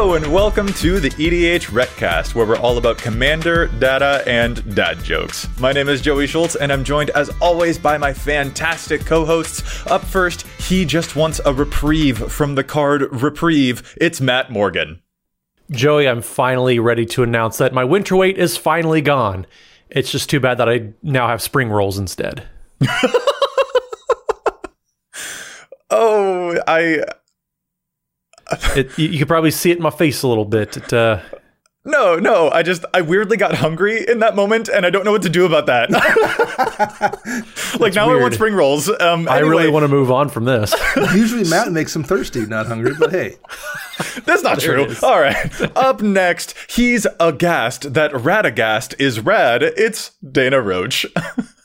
Hello and welcome to the EDHRECast, where we're all about commander, data, and dad jokes. My name is Joey Schultz, and I'm joined as always by my fantastic co-hosts. Up first, he just wants a reprieve from the card Reprieve. It's Matt Morgan. Joey, I'm finally ready to announce that my winter weight is finally gone. It's just too bad that I now have spring rolls instead. Oh, I It, you, you could probably see it in my face a little bit. It, uh, no, no. I just I weirdly got hungry in that moment, and I don't know what to do about that. like now I weird. want spring rolls. Um, I really want to move on from this. Usually Matt makes them thirsty, not hungry, but hey. That's not There true. it is. All right. Up next, he's aghast that Radagast is rad. It's Dana Roach.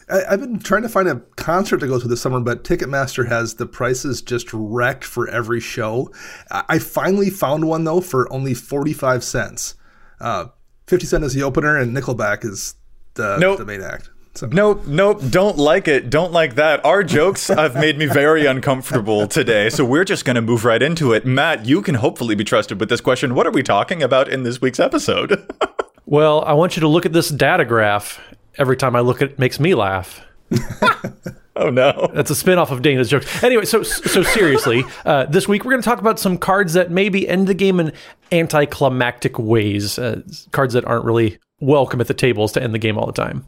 I, I've been trying to find a concert to go to this summer, but Ticketmaster has the prices just wrecked for every show. I, I finally found one though for only forty five cents. Uh, Fifty cent is the opener, and Nickelback is the, Nope. the main act. So Nope, nope, don't like it. Don't like that. Our jokes have made me very uncomfortable today, so we're just going to move right into it. Matt, you can hopefully be trusted with this question. What are we talking about in this week's episode? well, I want you to look at this data graph. Every time I look at it, makes me laugh. oh no. That's a spin-off of Dana's jokes. Anyway, so so seriously, uh, this week we're going to talk about some cards that maybe end the game in anticlimactic ways. Uh, cards that aren't really welcome at the tables to end the game all the time.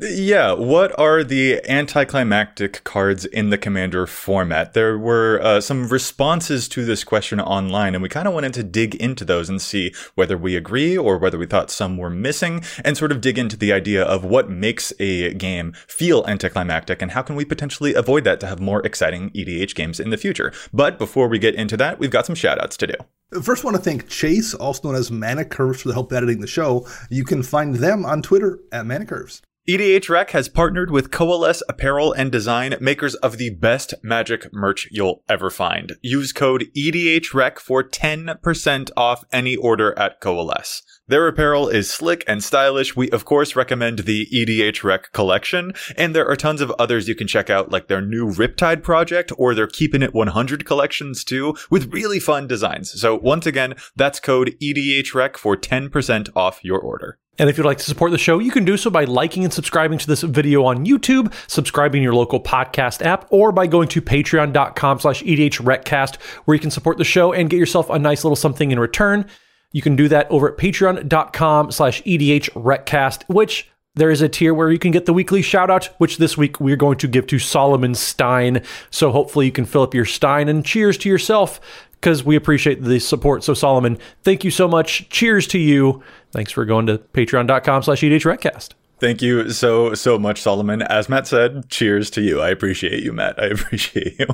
Yeah, what are the anticlimactic cards in the Commander format? There were uh, some responses to this question online, and we kind of wanted to dig into those and see whether we agree or whether we thought some were missing, and sort of dig into the idea of what makes a game feel anticlimactic and how can we potentially avoid that to have more exciting EDH games in the future. But before we get into that, we've got some shoutouts to do. First, I want to thank Chase, also known as Mana Curves, for the help editing the show. You can find them on Twitter at Mana Curves. EDH Rec has partnered with Coalesce Apparel and Design, makers of the best magic merch you'll ever find. Use code EDHREC for 10% off any order at Coalesce. Their apparel is slick and stylish. We, of course, recommend the EDH Rec collection, and there are tons of others you can check out, like their new Riptide project or their Keeping It 100 collections, too, with really fun designs. So, once again, that's code EDHREC for 10% off your order. And if you'd like to support the show, you can do so by liking and subscribing to this video on YouTube, subscribing your local podcast app, or by going to patreon.com slash edhrecast, where you can support the show and get yourself a nice little something in return. You can do that over at patreon.com slash edhrecast, which there is a tier where you can get the weekly shout out, which this week we're going to give to Solomon Stein. So hopefully you can fill up your Stein and cheers to yourself because we appreciate the support. So Solomon, thank you so much. Cheers to you. Thanks for going to patreon.com slash edhrecast. Thank you so, so much, Solomon. As Matt said, cheers to you. I appreciate you, Matt. I appreciate you.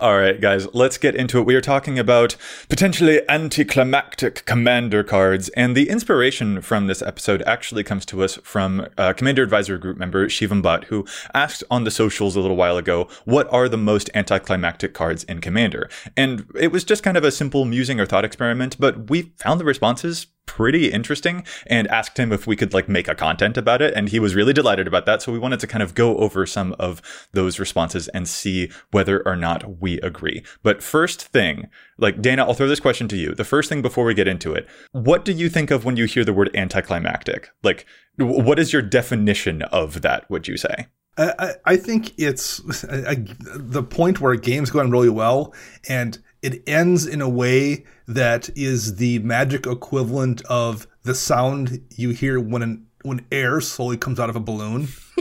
All right, guys, let's get into it. We are talking about potentially anticlimactic commander cards, and the inspiration from this episode actually comes to us from uh, Commander Advisor Group member Shivam Bhatt, who asked on the socials a little while ago, what are the most anticlimactic cards in Commander? And it was just kind of a simple musing or thought experiment, but we found the responses pretty interesting and asked him if we could like make a content about it and he was really delighted about that. So we wanted to kind of go over some of those responses and see whether or not we agree. But first thing like dana i'll throw this question to you. The first thing before we get into it what do you think of when you hear the word anticlimactic? Like what is your definition of that would you say? I, I think it's the point where a game's going really well and it ends in a way that is the magic equivalent of the sound you hear when an, when air slowly comes out of a balloon.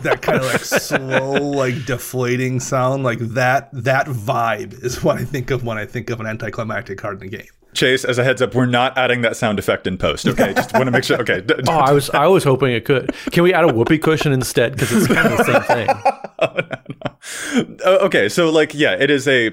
that kind of like slow, like deflating sound, like that. That vibe is what I think of when I think of an anticlimactic card in a game. Chase, as a heads up, we're not adding that sound effect in post. Okay, just want to make sure. Okay. oh, I was I was hoping it could. Can we add a whoopee cushion instead? Because it's kind of the same thing. oh, no, no. Uh, okay, so like, yeah, it is a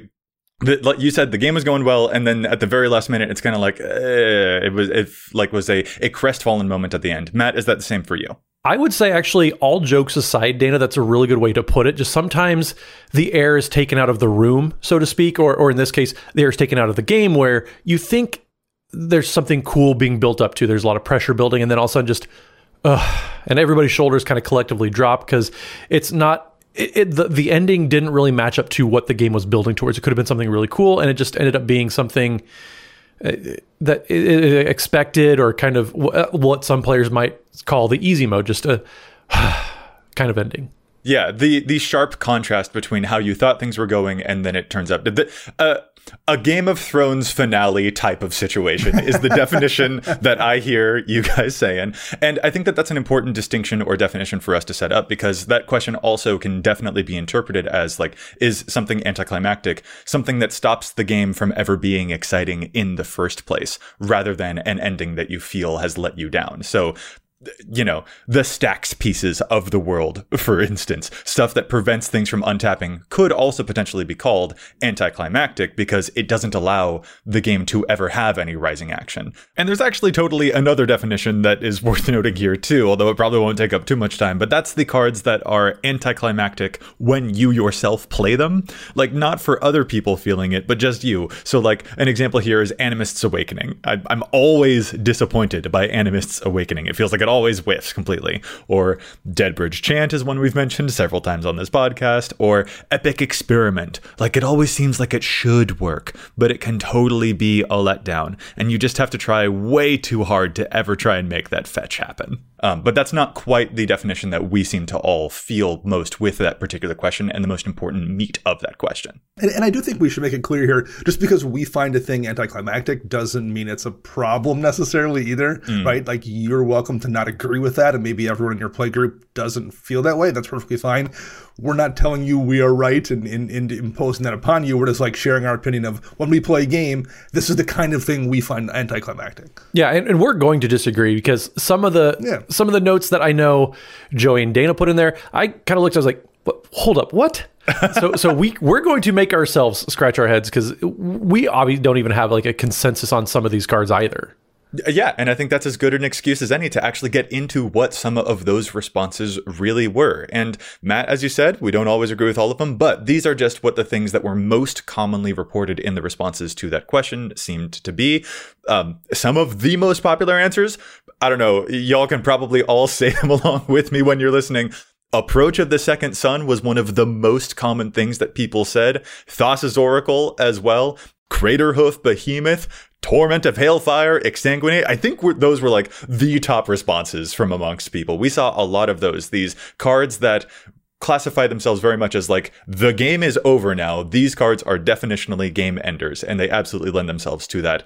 the, like you said, the game was going well, and then at the very last minute, it's kind of like uh, it was. It like was a a crestfallen moment at the end. Matt, is that the same for you? I would say, actually, all jokes aside, Dana, that's a really good way to put it. Just sometimes the air is taken out of the room, so to speak, or or in this case, the air is taken out of the game, where you think there's something cool being built up to. There's a lot of pressure building, and then all of a sudden, just uh, and everybody's shoulders kind of collectively drop because it's not it, it, the, the ending didn't really match up to what the game was building towards. It could have been something really cool, and it just ended up being something uh, that it, expected or kind of uh, what some players might call the easy mode, just a kind of ending. Yeah, the the sharp contrast between how you thought things were going and then it turns out. Uh, a Game of Thrones finale type of situation is the definition that I hear you guys saying. And I think that that's an important distinction or definition for us to set up because that question also can definitely be interpreted as like, is something anticlimactic something that stops the game from ever being exciting in the first place rather than an ending that you feel has let you down. So you know, the stacks pieces of the world, for instance, stuff that prevents things from untapping could also potentially be called anticlimactic because it doesn't allow the game to ever have any rising action. And there's actually totally another definition that is worth noting here too, although it probably won't take up too much time, but that's the cards that are anticlimactic when you yourself play them. Like not for other people feeling it, but just you. So like an example here is Animist's Awakening. I, I'm always disappointed by Animist's Awakening. It feels like it always whiffs completely. Or Deadbridge Chant is one we've mentioned several times on this podcast. Or Epic Experiment. Like it always seems like it should work, but it can totally be a letdown. And you just have to try way too hard to ever try and make that fetch happen. Um, but that's not quite the definition that we seem to all feel most with that particular question and the most important meat of that question. And, and I do think we should make it clear here just because we find a thing anticlimactic doesn't mean it's a problem necessarily either, mm. right? Like you're welcome to not agree with that, and maybe everyone in your play group doesn't feel that way. That's perfectly fine. We're not telling you we are right and, and, and imposing that upon you. We're just like sharing our opinion of when we play a game, this is the kind of thing we find anticlimactic. Yeah, and, and we're going to disagree because some of the yeah. some of the notes that I know Joey and Dana put in there, I kind of looked. I was like, hold up, what? so so we we're going to make ourselves scratch our heads because we obviously don't even have like a consensus on some of these cards either. Yeah, and I think that's as good an excuse as any to actually get into what some of those responses really were. And Matt, as you said, we don't always agree with all of them, but these are just what the things that were most commonly reported in the responses to that question seemed to be. Um, some of the most popular answers, I don't know, y'all can probably all say them along with me when you're listening. Approach of the Second Sun was one of the most common things that people said. Thassa's Oracle as well. Craterhoof Behemoth, Torment of Hailfire, Exsanguinate. I think those were like the top responses from amongst people. We saw a lot of those, these cards that classify themselves very much as like the game is over now. These cards are definitionally game enders, and they absolutely lend themselves to that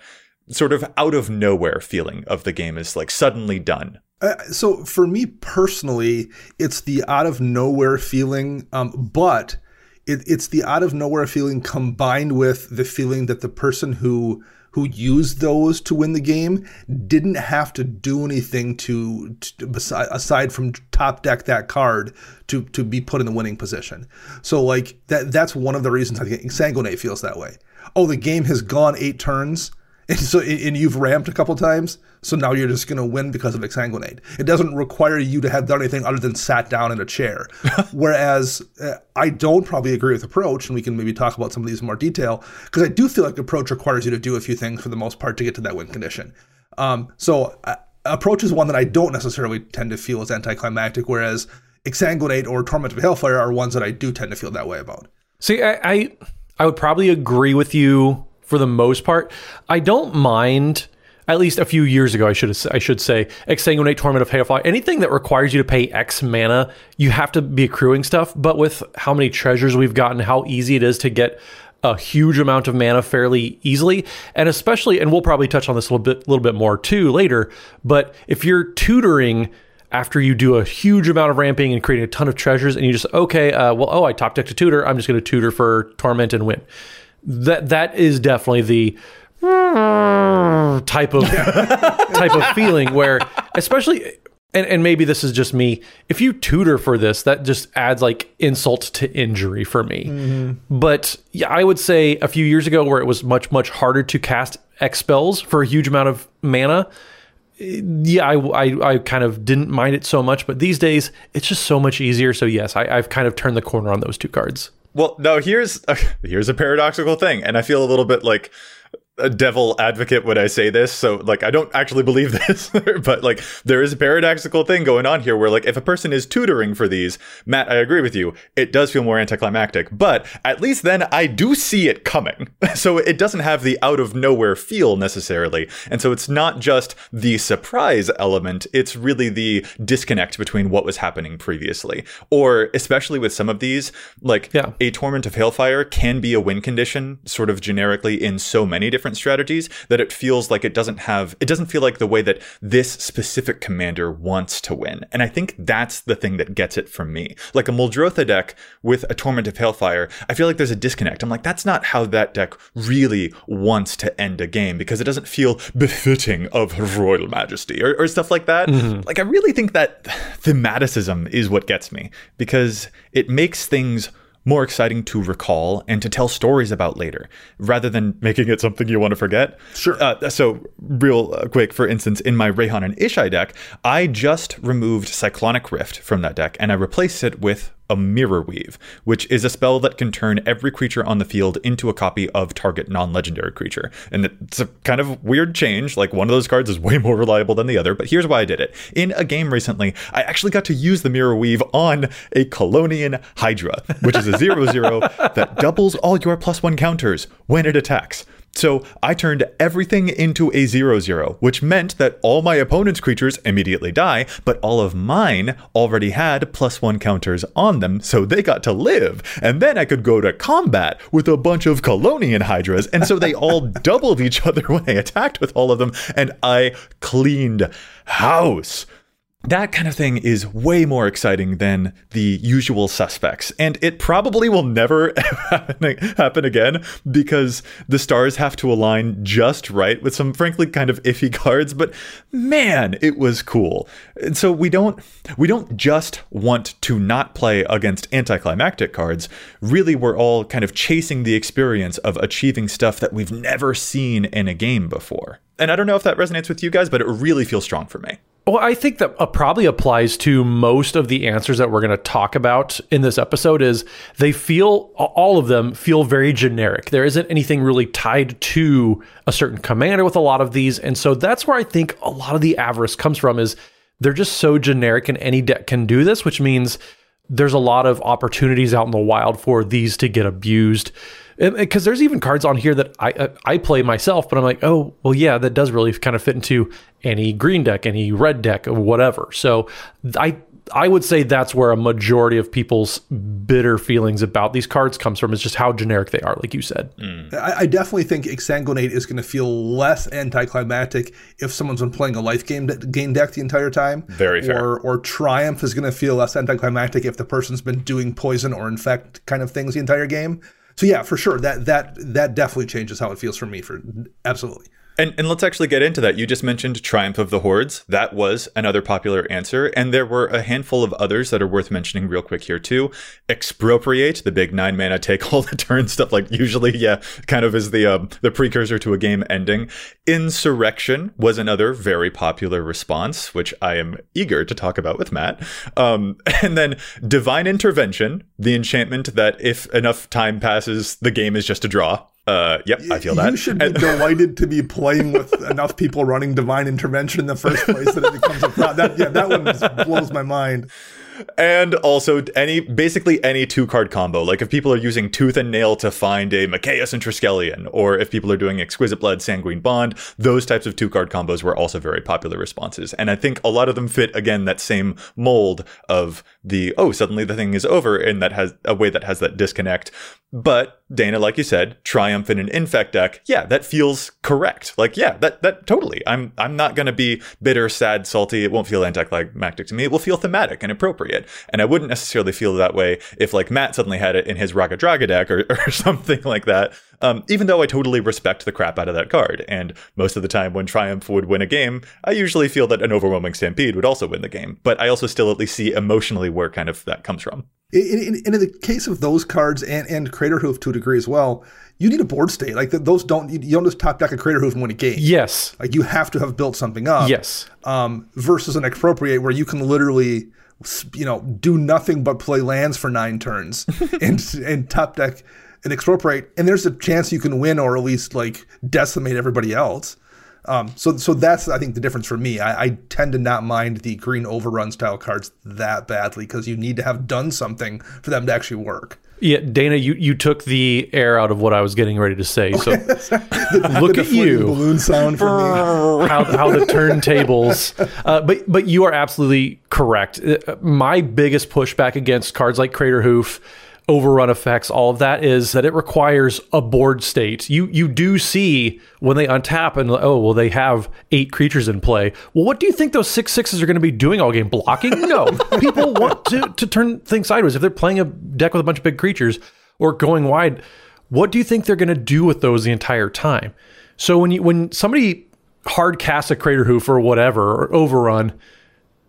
sort of out of nowhere feeling of the game is like suddenly done. Uh, so for me personally, it's the out of nowhere feeling, um, but it, it's the out of nowhere feeling combined with the feeling that the person who who used those to win the game didn't have to do anything to, to aside from top deck that card to to be put in the winning position. So like that that's one of the reasons I think Sanguinate feels that way. Oh, the game has gone eight turns and so and you've ramped a couple times, so now you're just gonna win because of exsanguinate. It doesn't require you to have done anything other than sat down in a chair. Whereas uh, I don't probably agree with approach, and we can maybe talk about some of these in more detail because I do feel like approach requires you to do a few things for the most part to get to that win condition. Um, so uh, approach is one that I don't necessarily tend to feel as anticlimactic, whereas exsanguinate or Torment of Hailfire are ones that I do tend to feel that way about. See, I, I, I would probably agree with you for the most part. I don't mind. At least a few years ago, I should I should say, exsanguinate torment of Hailfire. Anything that requires you to pay X mana, you have to be accruing stuff. But with how many treasures we've gotten, how easy it is to get a huge amount of mana fairly easily, and especially, and we'll probably touch on this a little bit, little bit more too later. But if you're tutoring after you do a huge amount of ramping and creating a ton of treasures, and you just okay, uh, well, oh, I top decked a tutor, I'm just going to tutor for torment and win that that is definitely the type of type of feeling where especially and, and maybe this is just me if you tutor for this that just adds like insult to injury for me. Mm-hmm. but yeah i would say a few years ago where it was much much harder to cast x spells for a huge amount of mana yeah I, I, I kind of didn't mind it so much. But these days it's just so much easier. So yes I, i've kind of turned the corner on those two cards well, no, here's a, here's a paradoxical thing, and I feel a little bit like a devil advocate when I say this, so like I don't actually believe this, but like there is a paradoxical thing going on here where like if a person is tutoring for these, Matt, I agree with you, it does feel more anticlimactic, but at least then I do see it coming. so it doesn't have the out of nowhere feel necessarily. And so it's not just the surprise element, it's really the disconnect between what was happening previously. Or especially with some of these, like yeah. a torment of hailfire can be a win condition sort of generically in so many different different strategies that it feels like it doesn't have it doesn't feel like the way that this specific commander wants to win. And I think that's the thing that gets it from me. Like a Muldrotha deck with a Torment of Hailfire, I feel like there's a disconnect. I'm like, that's not how that deck really wants to end a game because it doesn't feel befitting of Royal Majesty or, or stuff like that. Mm-hmm. Like I really think that thematicism is what gets me because it makes things more exciting to recall and to tell stories about later rather than making it something you want to forget. Sure. Uh, so, real uh, quick, for instance, in my Reyhan and Ishai deck, I just removed Cyclonic Rift from that deck and I replaced it with a Mirrorweave, which is a spell that can turn every creature on the field into a copy of target non legendary creature. And it's a kind of weird change. Like one of those cards is way more reliable than the other, but here's why I did it. In a game recently, I actually got to use the Mirrorweave on a Kalonian Hydra, which is a 0 0 that doubles all your plus one counters when it attacks. So I turned everything into a 0 0, which meant that all my opponent's creatures immediately die, but all of mine already had plus one counters on them, so they got to live. And then I could go to combat with a bunch of Kalonian Hydras, and so they all doubled each other when I attacked with all of them, and I cleaned house that kind of thing is way more exciting than the usual suspects. And it probably will never happen again because the stars have to align just right with some frankly kind of iffy cards, but man, it was cool. And so we don't we don't just want to not play against anticlimactic cards. Really we're all kind of chasing the experience of achieving stuff that we've never seen in a game before. And I don't know if that resonates with you guys, but it really feels strong for me. Well, I think that uh, probably applies to most of the answers that we're going to talk about in this episode is they feel all of them feel very generic. There isn't anything really tied to a certain commander with a lot of these. And so that's where I think a lot of the avarice comes from is they're just so generic and any deck can do this, which means there's a lot of opportunities out in the wild for these to get abused because there's even cards on here that I uh, I play myself, but I'm like, oh well, yeah, that does really kind of fit into any green deck, any red deck, or whatever. So I I would say that's where a majority of people's bitter feelings about these cards comes from is just how generic they are, like you said. Mm. I, I, definitely think Exsanguinate is going to feel less anticlimactic if someone's been playing a life game, game deck the entire time. Very fair. Or, or Triumph is going to feel less anticlimactic if the person's been doing poison or infect kind of things the entire game. so yeah, for sure that that that definitely changes how it feels for me. For absolutely. And, and let's actually get into that. You just mentioned Triumph of the Hordes. That was another popular answer. And there were a handful of others that are worth mentioning real quick here, too. Expropriate, the big nine mana take all the turn stuff, like usually, yeah, kind of is the, um, the precursor to a game ending. Insurrection was another very popular response, which I am eager to talk about with Matt. Um, and then Divine Intervention, the enchantment that if enough time passes, the game is just a draw. Uh, yep, I feel that. You should be delighted to be playing with enough people running divine intervention in the first place that it becomes a problem. That, yeah, that one just blows my mind and also any basically any two card combo. Like if people are using Tooth and Nail to find a Mikaeus and Triskelion, or if people are doing Exquisite Blood, Sanguine Bond, those types of two card combos were also very popular responses. And I think a lot of them fit again that same mold of the oh suddenly the thing is over and that has a way that has that disconnect. But Dana, like you said, Triumph in an Infect deck, yeah, that feels correct. Like yeah, that that totally. I'm I'm not gonna be bitter, sad, salty. It won't feel anticlimactic to me. It will feel thematic and appropriate appropriate. And I wouldn't necessarily feel that way if like Matt suddenly had it in his Raga Draga deck or, or something like that. Um, even though I totally respect the crap out of that card. And most of the time when Triumph would win a game, I usually feel that an overwhelming Stampede would also win the game. But I also still at least see emotionally where kind of that comes from. In, in, in the case of those cards and, and Craterhoof to a degree as well, you need a board state. Like those don't you don't just top deck a Craterhoof and win a game. Yes. Like you have to have built something up. Yes. Um, versus an expropriate where you can literally you know, do nothing but play lands for nine turns and and top deck and expropriate, and there's a chance you can win or at least like decimate everybody else. Um, so so that's I think the difference for me. I, I tend to not mind the green overrun style cards that badly because you need to have done something for them to actually work. Yeah, Dana, you, you took the air out of what I was getting ready to say. So look at you, balloon sound for me. How, how the turntables. Uh, but but you are absolutely correct. Uh, my biggest pushback against cards like Craterhoof overrun effects, all of that is that it requires a board state. You you do see when they untap and oh well they have eight creatures in play. Well, what do you think those six sixes are going to be doing all game? Blocking? No. People want to to turn things sideways if they're playing a deck with a bunch of big creatures or going wide. What do you think they're going to do with those the entire time? So when you when somebody hard casts a crater hoof or whatever or overrun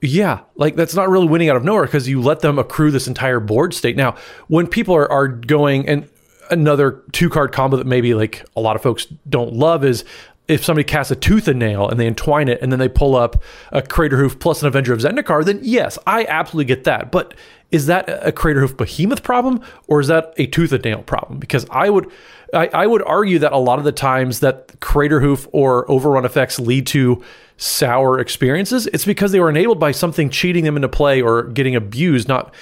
yeah, like that's not really winning out of nowhere because you let them accrue this entire board state. Now, when people are, are going and another two card combo that maybe like a lot of folks don't love is if somebody casts a tooth and nail and they entwine it and then they pull up a Craterhoof plus an Avenger of Zendikar, then yes, I absolutely get that. But is that a Craterhoof behemoth problem or is that a tooth and nail problem? Because I would I, I would argue that a lot of the times that Craterhoof or overrun effects lead to sour experiences, it's because they were enabled by something cheating them into play or getting abused. Not,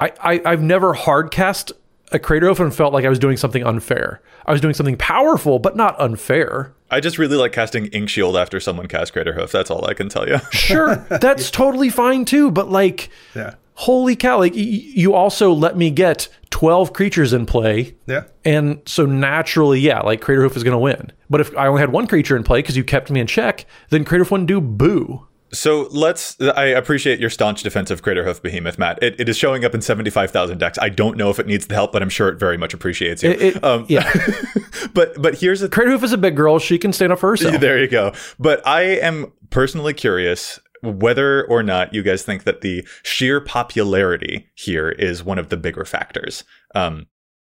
I, I I've never hard cast a Craterhoof and felt like I was doing something unfair. I was doing something powerful, but not unfair. I just really like casting Inkshield after someone casts Craterhoof. That's all I can tell you. sure, that's totally fine too. But like, yeah holy cow like you also let me get 12 creatures in play yeah and so naturally yeah like Craterhoof is going to win but if i only had one creature in play because you kept me in check then Craterhoof wouldn't do boo so let's. I appreciate your staunch defense of Craterhoof Behemoth, Matt. It, it is showing up in seventy five thousand decks. I don't know if it needs the help, but I'm sure it very much appreciates you. It, it, um, yeah, but but here's a Craterhoof is a big girl. She can stand up for herself. There you go. But I am personally curious whether or not you guys think that the sheer popularity here is one of the bigger factors. Um,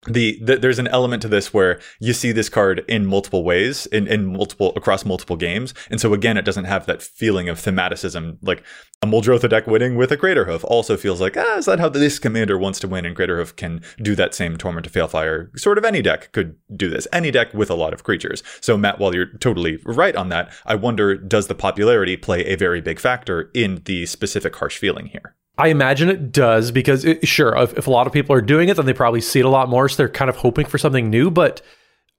the, the, there's an element to this where you see this card in multiple ways in, in multiple across multiple games. And so again it doesn't have that feeling of thematicism like a Muldrotha deck winning with a Craterhoof also feels like ah is that how this commander wants to win? And Craterhoof can do that same Torment of Hailfire. Sort of any deck could do this. Any deck with a lot of creatures. So Matt while you're totally right on that I wonder does the popularity play a very big factor in the specific harsh feeling here I imagine it does because it, sure, if, if, a lot of people are doing it, then they probably see it a lot more. So they're kind of hoping for something new. But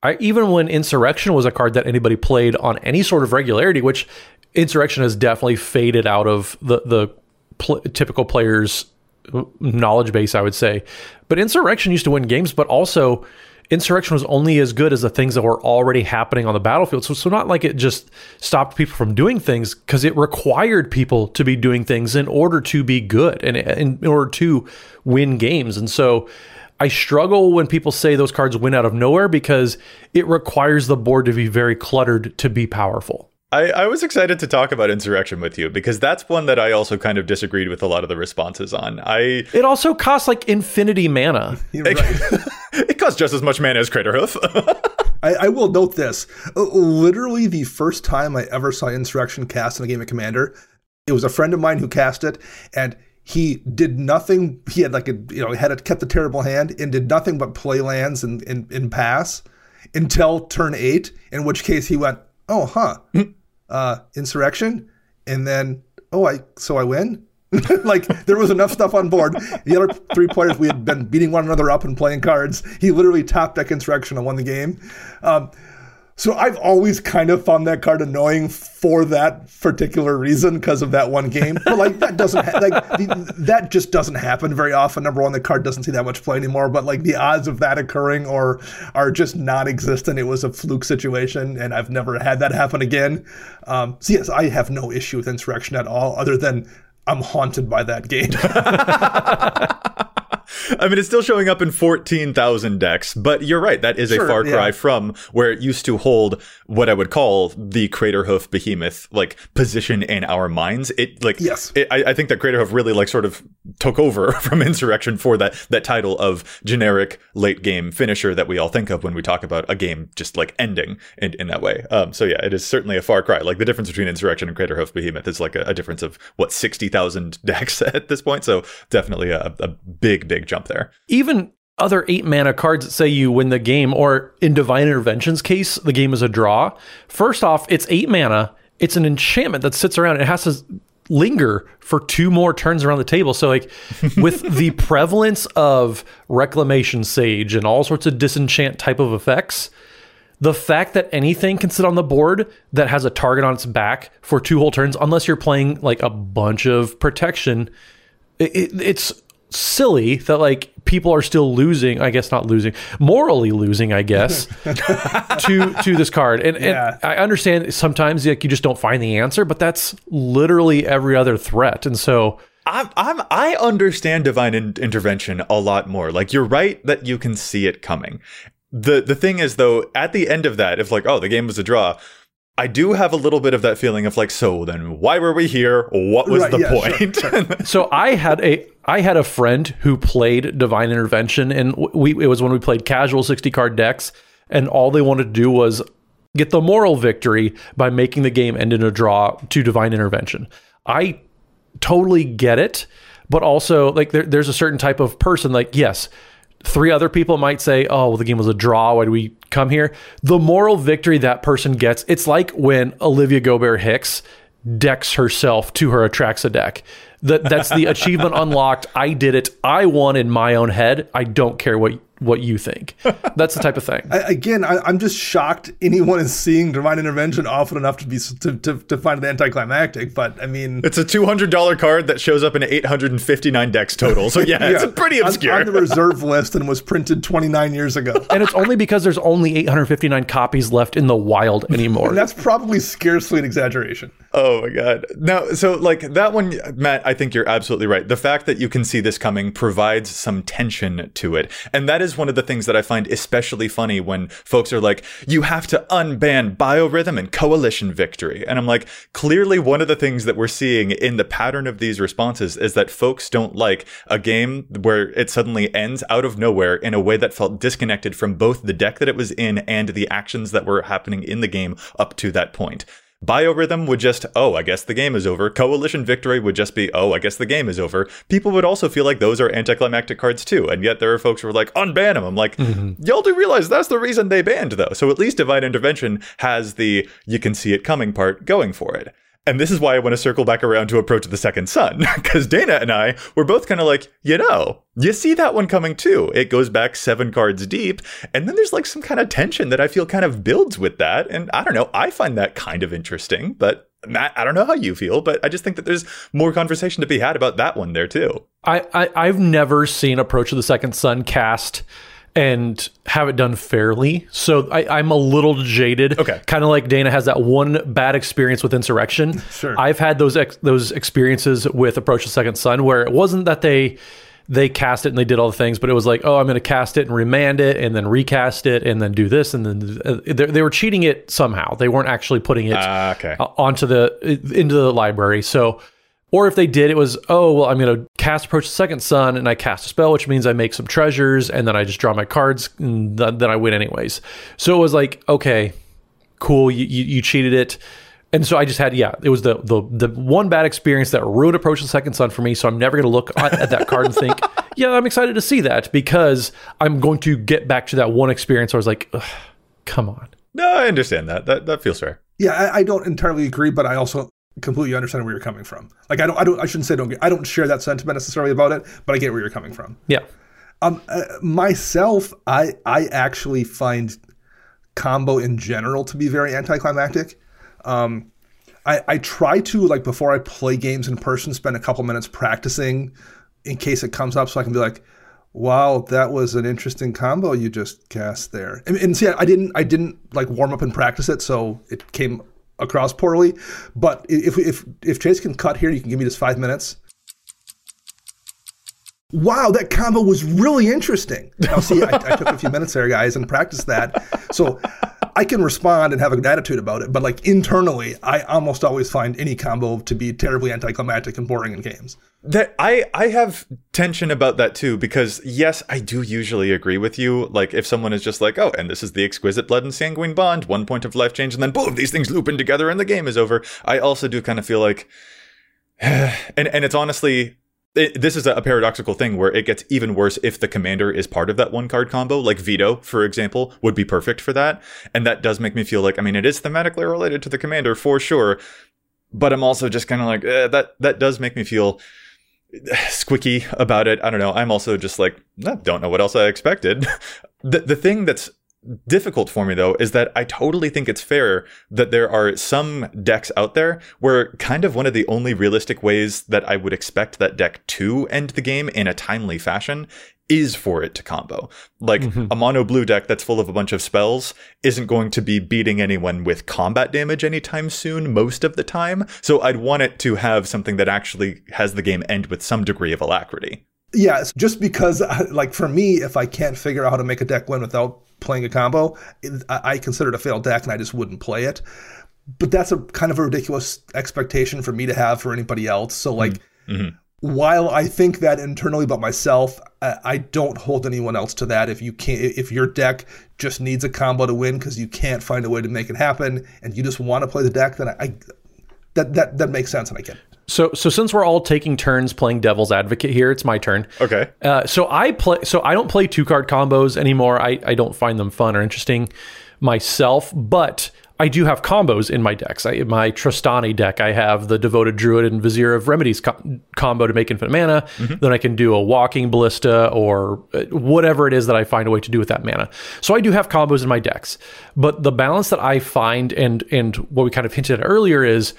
I, even when Insurrection was a card that anybody played on any sort of regularity, which Insurrection has definitely faded out of the the pl- typical players' mm, knowledge base, I would say. But Insurrection used to win games, but also insurrection was only as good as the things that were already happening on the battlefield. So, so not like it just stopped people from doing things because it required people to be doing things in order to be good and in order to win games. And so I struggle when people say those cards win out of nowhere because it requires the board to be very cluttered to be powerful. I, I was excited to talk about insurrection with you because that's one that I also kind of disagreed with a lot of the responses on. I It also costs like infinity mana. You're right. it costs just as much mana as Craterhoof. I, I will note this. Uh, Literally, the first time I ever saw Insurrection cast in a game of Commander, it was a friend of mine who cast it, and he did nothing. He had like a you know he had a, kept a terrible hand and did nothing but play lands and, and, and pass until turn eight. In which case he went, oh huh, uh, Insurrection, and then oh I so I win. like there was enough stuff on board. The other three players we had been beating one another up and playing cards. He literally top deck insurrection and won the game. Um, so I've always kind of found that card annoying for that particular reason because of that one game. But like that doesn't ha- like the, that just doesn't happen very often. Number one, the card doesn't see that much play anymore. But like the odds of that occurring or are just non-existent. It was a fluke situation, and I've never had that happen again. Um, so yes, I have no issue with insurrection at all, other than I'm haunted by that game. I mean, it's still showing up in 14,000 decks, but you're right. That is a far cry yeah. from where it used to hold what I would call the Craterhoof behemoth, like position in our minds. It like, Yes. it, I, I think that Craterhoof really like sort of took over from Insurrection for that, that title of generic late game finisher that we all think of when we talk about a game just like ending in, in that way. Um, so yeah, it is certainly a far cry. Like the difference between Insurrection and Craterhoof behemoth is like a, a difference of what, 60,000 decks at this point. So definitely a, a big, big jump there. Even other eight mana cards that say you win the game, or in Divine Intervention's case, the game is a draw. First off, it's eight mana. It's an enchantment that sits around. It has to linger for two more turns around the table. So, like, with the prevalence of Reclamation Sage and all sorts of disenchant type of effects, the fact that anything can sit on the board that has a target on its back for two whole turns, unless you're playing like a bunch of protection, it, it- it's silly that like people are still losing. I guess not losing, morally losing. I guess to to this card, and, Yeah. and I understand sometimes like you just don't find the answer, but that's literally every other threat, and so. I'm, I'm, I understand divine in- intervention a lot more. Like you're right that you can see it coming. The the thing is though, at the end of that, if like, oh, the game was a draw, I do have a little bit of that feeling of like, so then why were we here? What was Right, the yeah, sure, point? So I had a I had a friend who played Divine Intervention, and we it was when we played casual sixty card decks, and all they wanted to do was get the moral victory by making the game end in a draw to Divine Intervention. I totally get it, but also like there, there's a certain type of person like yes. Three other people might say, "Oh, well, the game was a draw. Why do we come here?" The moral victory that person gets, it's like when Olivia Gobert Hicks decks herself to her Atraxa deck. That that's the achievement unlocked. I did it. I won in my own head. I don't care what what you think. That's the type of thing. I, again, I, I'm just shocked anyone is seeing divine intervention often enough to be to, to, to find it anticlimactic. But I mean, it's a two hundred dollar card that shows up in eight hundred and fifty nine decks total. So yeah, it's yeah, pretty on- obscure. on, the reserve list and was printed 29 years ago. and it's only because there's only 859 copies left in the wild anymore. And that's probably scarcely an exaggeration. Oh my god. Now, so like that one, Matt, I think you're absolutely right. The fact that you can see this coming provides some tension to it. And that is one of the things that I find especially funny when folks are like, you have to unban biorhythm and coalition victory. And I'm like, clearly one of the things that we're seeing in the pattern of these responses is that folks don't like a game where it suddenly ends out of nowhere in a way that felt disconnected from both the deck that it was in and the actions that were happening in the game up to that point. Biorhythm would just, oh, I guess the game is over. Coalition Victory would just be, oh, I guess the game is over. People would also feel like those are anticlimactic cards too. And yet there are folks who are like, unban them. I'm like, mm-hmm. y'all do realize that's the reason they banned though. So at least Divine Intervention has the you can see it coming part going for it. And this is why I want to circle back around to Approach of the Second Sun, because Dana and I were both kind of like, you know, you see that one coming too. It goes back seven cards deep, and then there's like some kind of tension that I feel kind of builds with that. And I don't know, I find that kind of interesting, but Matt, I don't know how you feel, but I just think that there's more conversation to be had about that one there too. I, I I've never seen Approach of the Second Sun cast and have it done fairly. So I, I'm a little jaded. Okay. Kind of like Dana has that one bad experience with Insurrection. Sure. I've had those ex- those experiences with Approach the Second Sun where it wasn't that they they cast it and they did all the things, but it was like, oh, I'm going to cast it and remand it and then recast it and then do this and then uh, they, they were cheating it somehow. They weren't actually putting it Ah, okay. uh, onto the into the library. So, or if they did, it was oh well, I'm going to cast Approach the Second Sun and I cast a spell, which means I make some treasures and then I just draw my cards and th- then I win anyways. So it was like okay, cool, you, you, you cheated it. And so I just had, yeah, it was the the the one bad experience that ruined Approach the Second Sun for me. So I'm never going to look at, at that card and think, yeah, I'm excited to see that because I'm going to get back to that one experience where I was like, come on. No, I understand that. That that feels fair. Yeah, I, I don't entirely agree, but I also completely understand where you're coming from. Like I don't, I don't, I shouldn't say don't. I don't share that sentiment necessarily about it, but I get where you're coming from. Yeah. Um, uh, myself, I I actually find combo in general to be very anticlimactic. Um, I I try to like before I play games in person, spend a couple minutes practicing in case it comes up, so I can be like, "Wow, that was an interesting combo you just cast there." And, and see, I didn't I didn't like warm up and practice it, so it came across poorly. But if if if Chase can cut here, you can give me just five minutes wow, that combo was really interesting. Now, see, I, I, took a few minutes there, guys, and practiced that. So I can respond and have a good attitude about it. But like internally, I almost always find any combo to be terribly anticlimactic and boring in games. That I I have tension about that too because yes, I do usually agree with you. Like if someone is just like, oh, and this is the exquisite blood and sanguine bond, one point of life change, and then boom, these things loop in together and the game is over. I also do kind of feel like, and and it's honestly it, this is a paradoxical thing where it gets even worse if the commander is part of that one card combo. Like Vito, for example, would be perfect for that. And that does make me feel like, I mean, it is thematically related to the commander for sure. But I'm also just kind of like, eh, that, that does make me feel squicky about it. I don't know. I'm also just like, I don't know what else I expected. the, the thing that's difficult for me though is that I totally think it's fair that there are some decks out there where kind of one of the only realistic ways that I would expect that deck to end the game in a timely fashion is for it to combo. Like mm-hmm. a mono blue deck that's full of a bunch of spells isn't going to be beating anyone with combat damage anytime soon most of the time. So I'd want it to have something that actually has the game end with some degree of alacrity. Yeah, just because, like for me, if I can't figure out how to make a deck win without playing a combo, I consider it a failed deck, and I just wouldn't play it. But that's a kind of a ridiculous expectation for me to have for anybody else. So, like, mm-hmm. while I think that internally about myself, I don't hold anyone else to that. If you can't, if your deck just needs a combo to win because you can't find a way to make it happen, and you just want to play the deck, then I, I that that that makes sense, and I get it. So, so since we're all taking turns playing devil's advocate here, it's my turn. Okay. Uh, so I play. So I don't play two card combos anymore. I, I don't find them fun or interesting myself, but I do have combos in my decks. I, my Trostani deck, I have the Devoted Druid and Vizier of Remedies co- combo to make infinite mana. Mm-hmm. Then I can do a Walking Ballista or uh, whatever it is that I find a way to do with that mana. So I do have combos in my decks, but the balance that I find and and what we kind of hinted at earlier is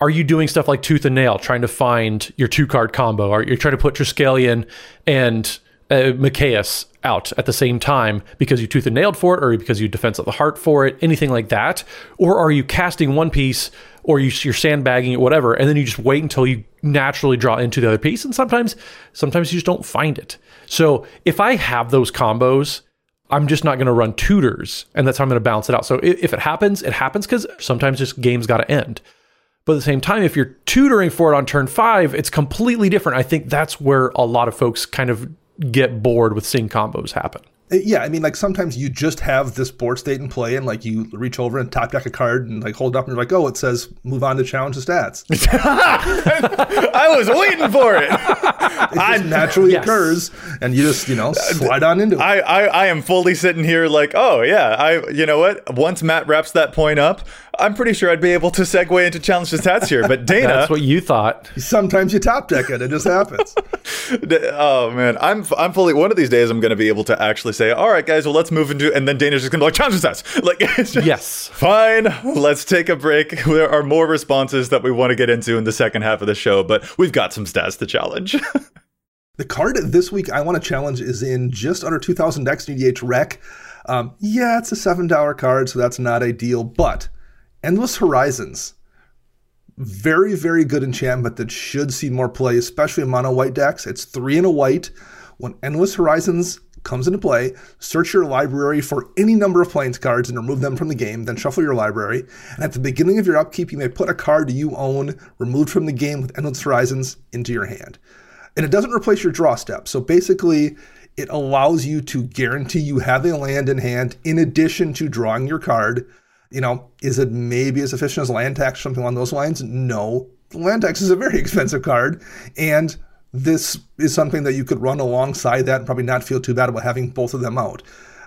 are you doing stuff like tooth and nail, trying to find your two card combo? Are you trying to put Triskelion and uh, Mikaeus out at the same time because you tooth and nailed for it, or because you defense of the heart for it, anything like that? Or are you casting one piece, or you, you're sandbagging it, whatever, and then you just wait until you naturally draw into the other piece? And sometimes, sometimes you just don't find it. So if I have those combos, I'm just not going to run tutors, and that's how I'm going to balance it out. So if it happens, it happens because sometimes this game's got to end. But at the same time, if you're tutoring for it on turn five, it's completely different. I think that's where a lot of folks kind of get bored with seeing combos happen. Uh, yeah, I mean, like sometimes you just have this board state in play, and like you reach over and top deck a card and like hold it up, and you're like, oh, it says move on to challenge the stats. I was waiting for it. it just naturally yes. occurs, and you just you know slide on into it. I, I I am fully sitting here like, oh yeah, I you know what? Once Matt wraps that point up, I'm pretty sure I'd be able to segue into challenge the stats here. But Dana, that's what you thought. Sometimes you top deck it; it just happens. oh man, I'm I'm fully. One of these days, I'm going to be able to actually say, "All right, guys, well, let's move into." And then Dana's just going to be like, "Challenge the stats." Like, just, yes, fine. Let's take a break. There are more responses that we want to get into in the second half of the show, but we've got some stats to challenge. the card this week I want to challenge is in just under 2,000 decks EDH Rec. Um, yeah, it's a seven dollar card, so that's not ideal, but Endless Horizons. very, very good enchantment that should see more play, especially in mono white decks. It's three and a white. When Endless Horizons comes into play, search your library for any number of plains cards and remove them from the game, then shuffle your library. And at the beginning of your upkeep, you may put a card you own removed from the game with Endless Horizons into your hand. And it doesn't replace your draw step. So basically, it allows you to guarantee you have a land in hand in addition to drawing your card you know, is it maybe as efficient as land tax, something along those lines? No. Land tax is a very expensive card, and this is something that you could run alongside that and probably not feel too bad about having both of them out.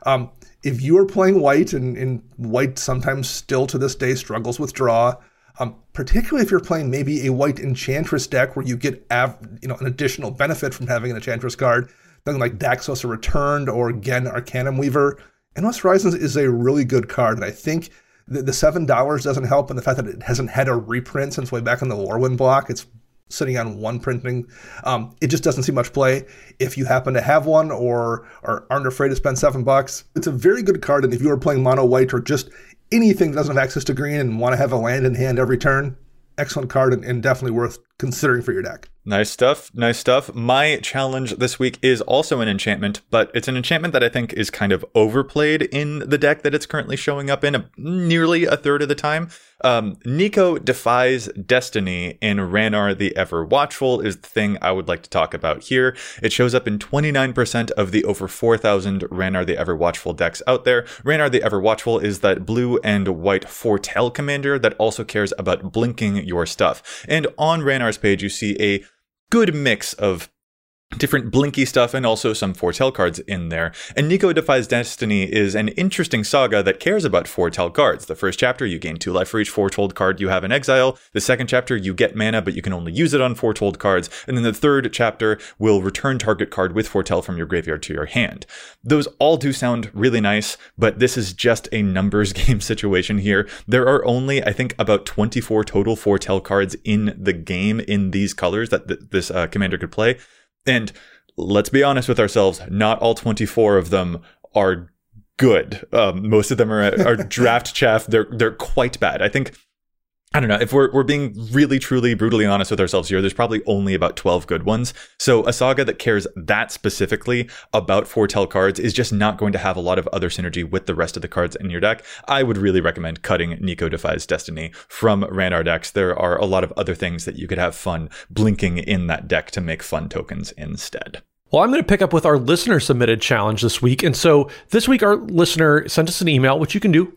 Um, if you are playing white, and, and, white sometimes still to this day struggles with draw, um, particularly if you're playing maybe a white enchantress deck where you get av- you know an additional benefit from having an enchantress card, something like Daxos Returned or Genn Arcanum Weaver. Endless Horizons is a really good card, and I think the, the seven dollars doesn't help, and the fact that it hasn't had a reprint since way back in the Lorwyn block. It's sitting on one printing. Um, it just doesn't see much play. If you happen to have one or, or aren't afraid to spend seven bucks, it's a very good card. And if you are playing mono white or just anything that doesn't have access to green and want to have a land in hand every turn, excellent card and, and definitely worth considering for your deck. Nice stuff. Nice stuff. My challenge this week is also an enchantment, but it's an enchantment that I think is kind of overplayed in the deck that it's currently showing up in a, nearly a third of the time. Um, Niko defies destiny in Ranarr the Ever Watchful is the thing I would like to talk about here. It shows up in 29% of the over 4,000 Ranarr the Ever Watchful decks out there. Ranarr the Ever Watchful is that blue and white foretell commander that also cares about blinking your stuff. And on Ranarr's page, you see a good mix of different blinky stuff and also some foretell cards in there. And Niko Defies Destiny is an interesting saga that cares about foretell cards. The first chapter, you gain two life for each foretold card you have in exile. The second chapter, you get mana, but you can only use it on foretold cards. And then the third chapter will return target card with foretell from your graveyard to your hand. Those all do sound really nice, but this is just a numbers game situation here. There are only, I think, about 24 total foretell cards in the game in these colors that th- this uh, commander could play. And let's be honest with ourselves, not all 24 of them are good. Um, most of them are, are draft chaff. They're they're quite bad. I think I don't know if we're we're being really truly brutally honest with ourselves here. There's probably only about 12 good ones. So a saga that cares that specifically about foretell cards is just not going to have a lot of other synergy with the rest of the cards in your deck. I would really recommend cutting Niko Defies Destiny from Ranarr decks. There are a lot of other things that you could have fun blinking in that deck to make fun tokens instead. Well, I'm going to pick up with our listener submitted challenge this week. And so this week, our listener sent us an email, which you can do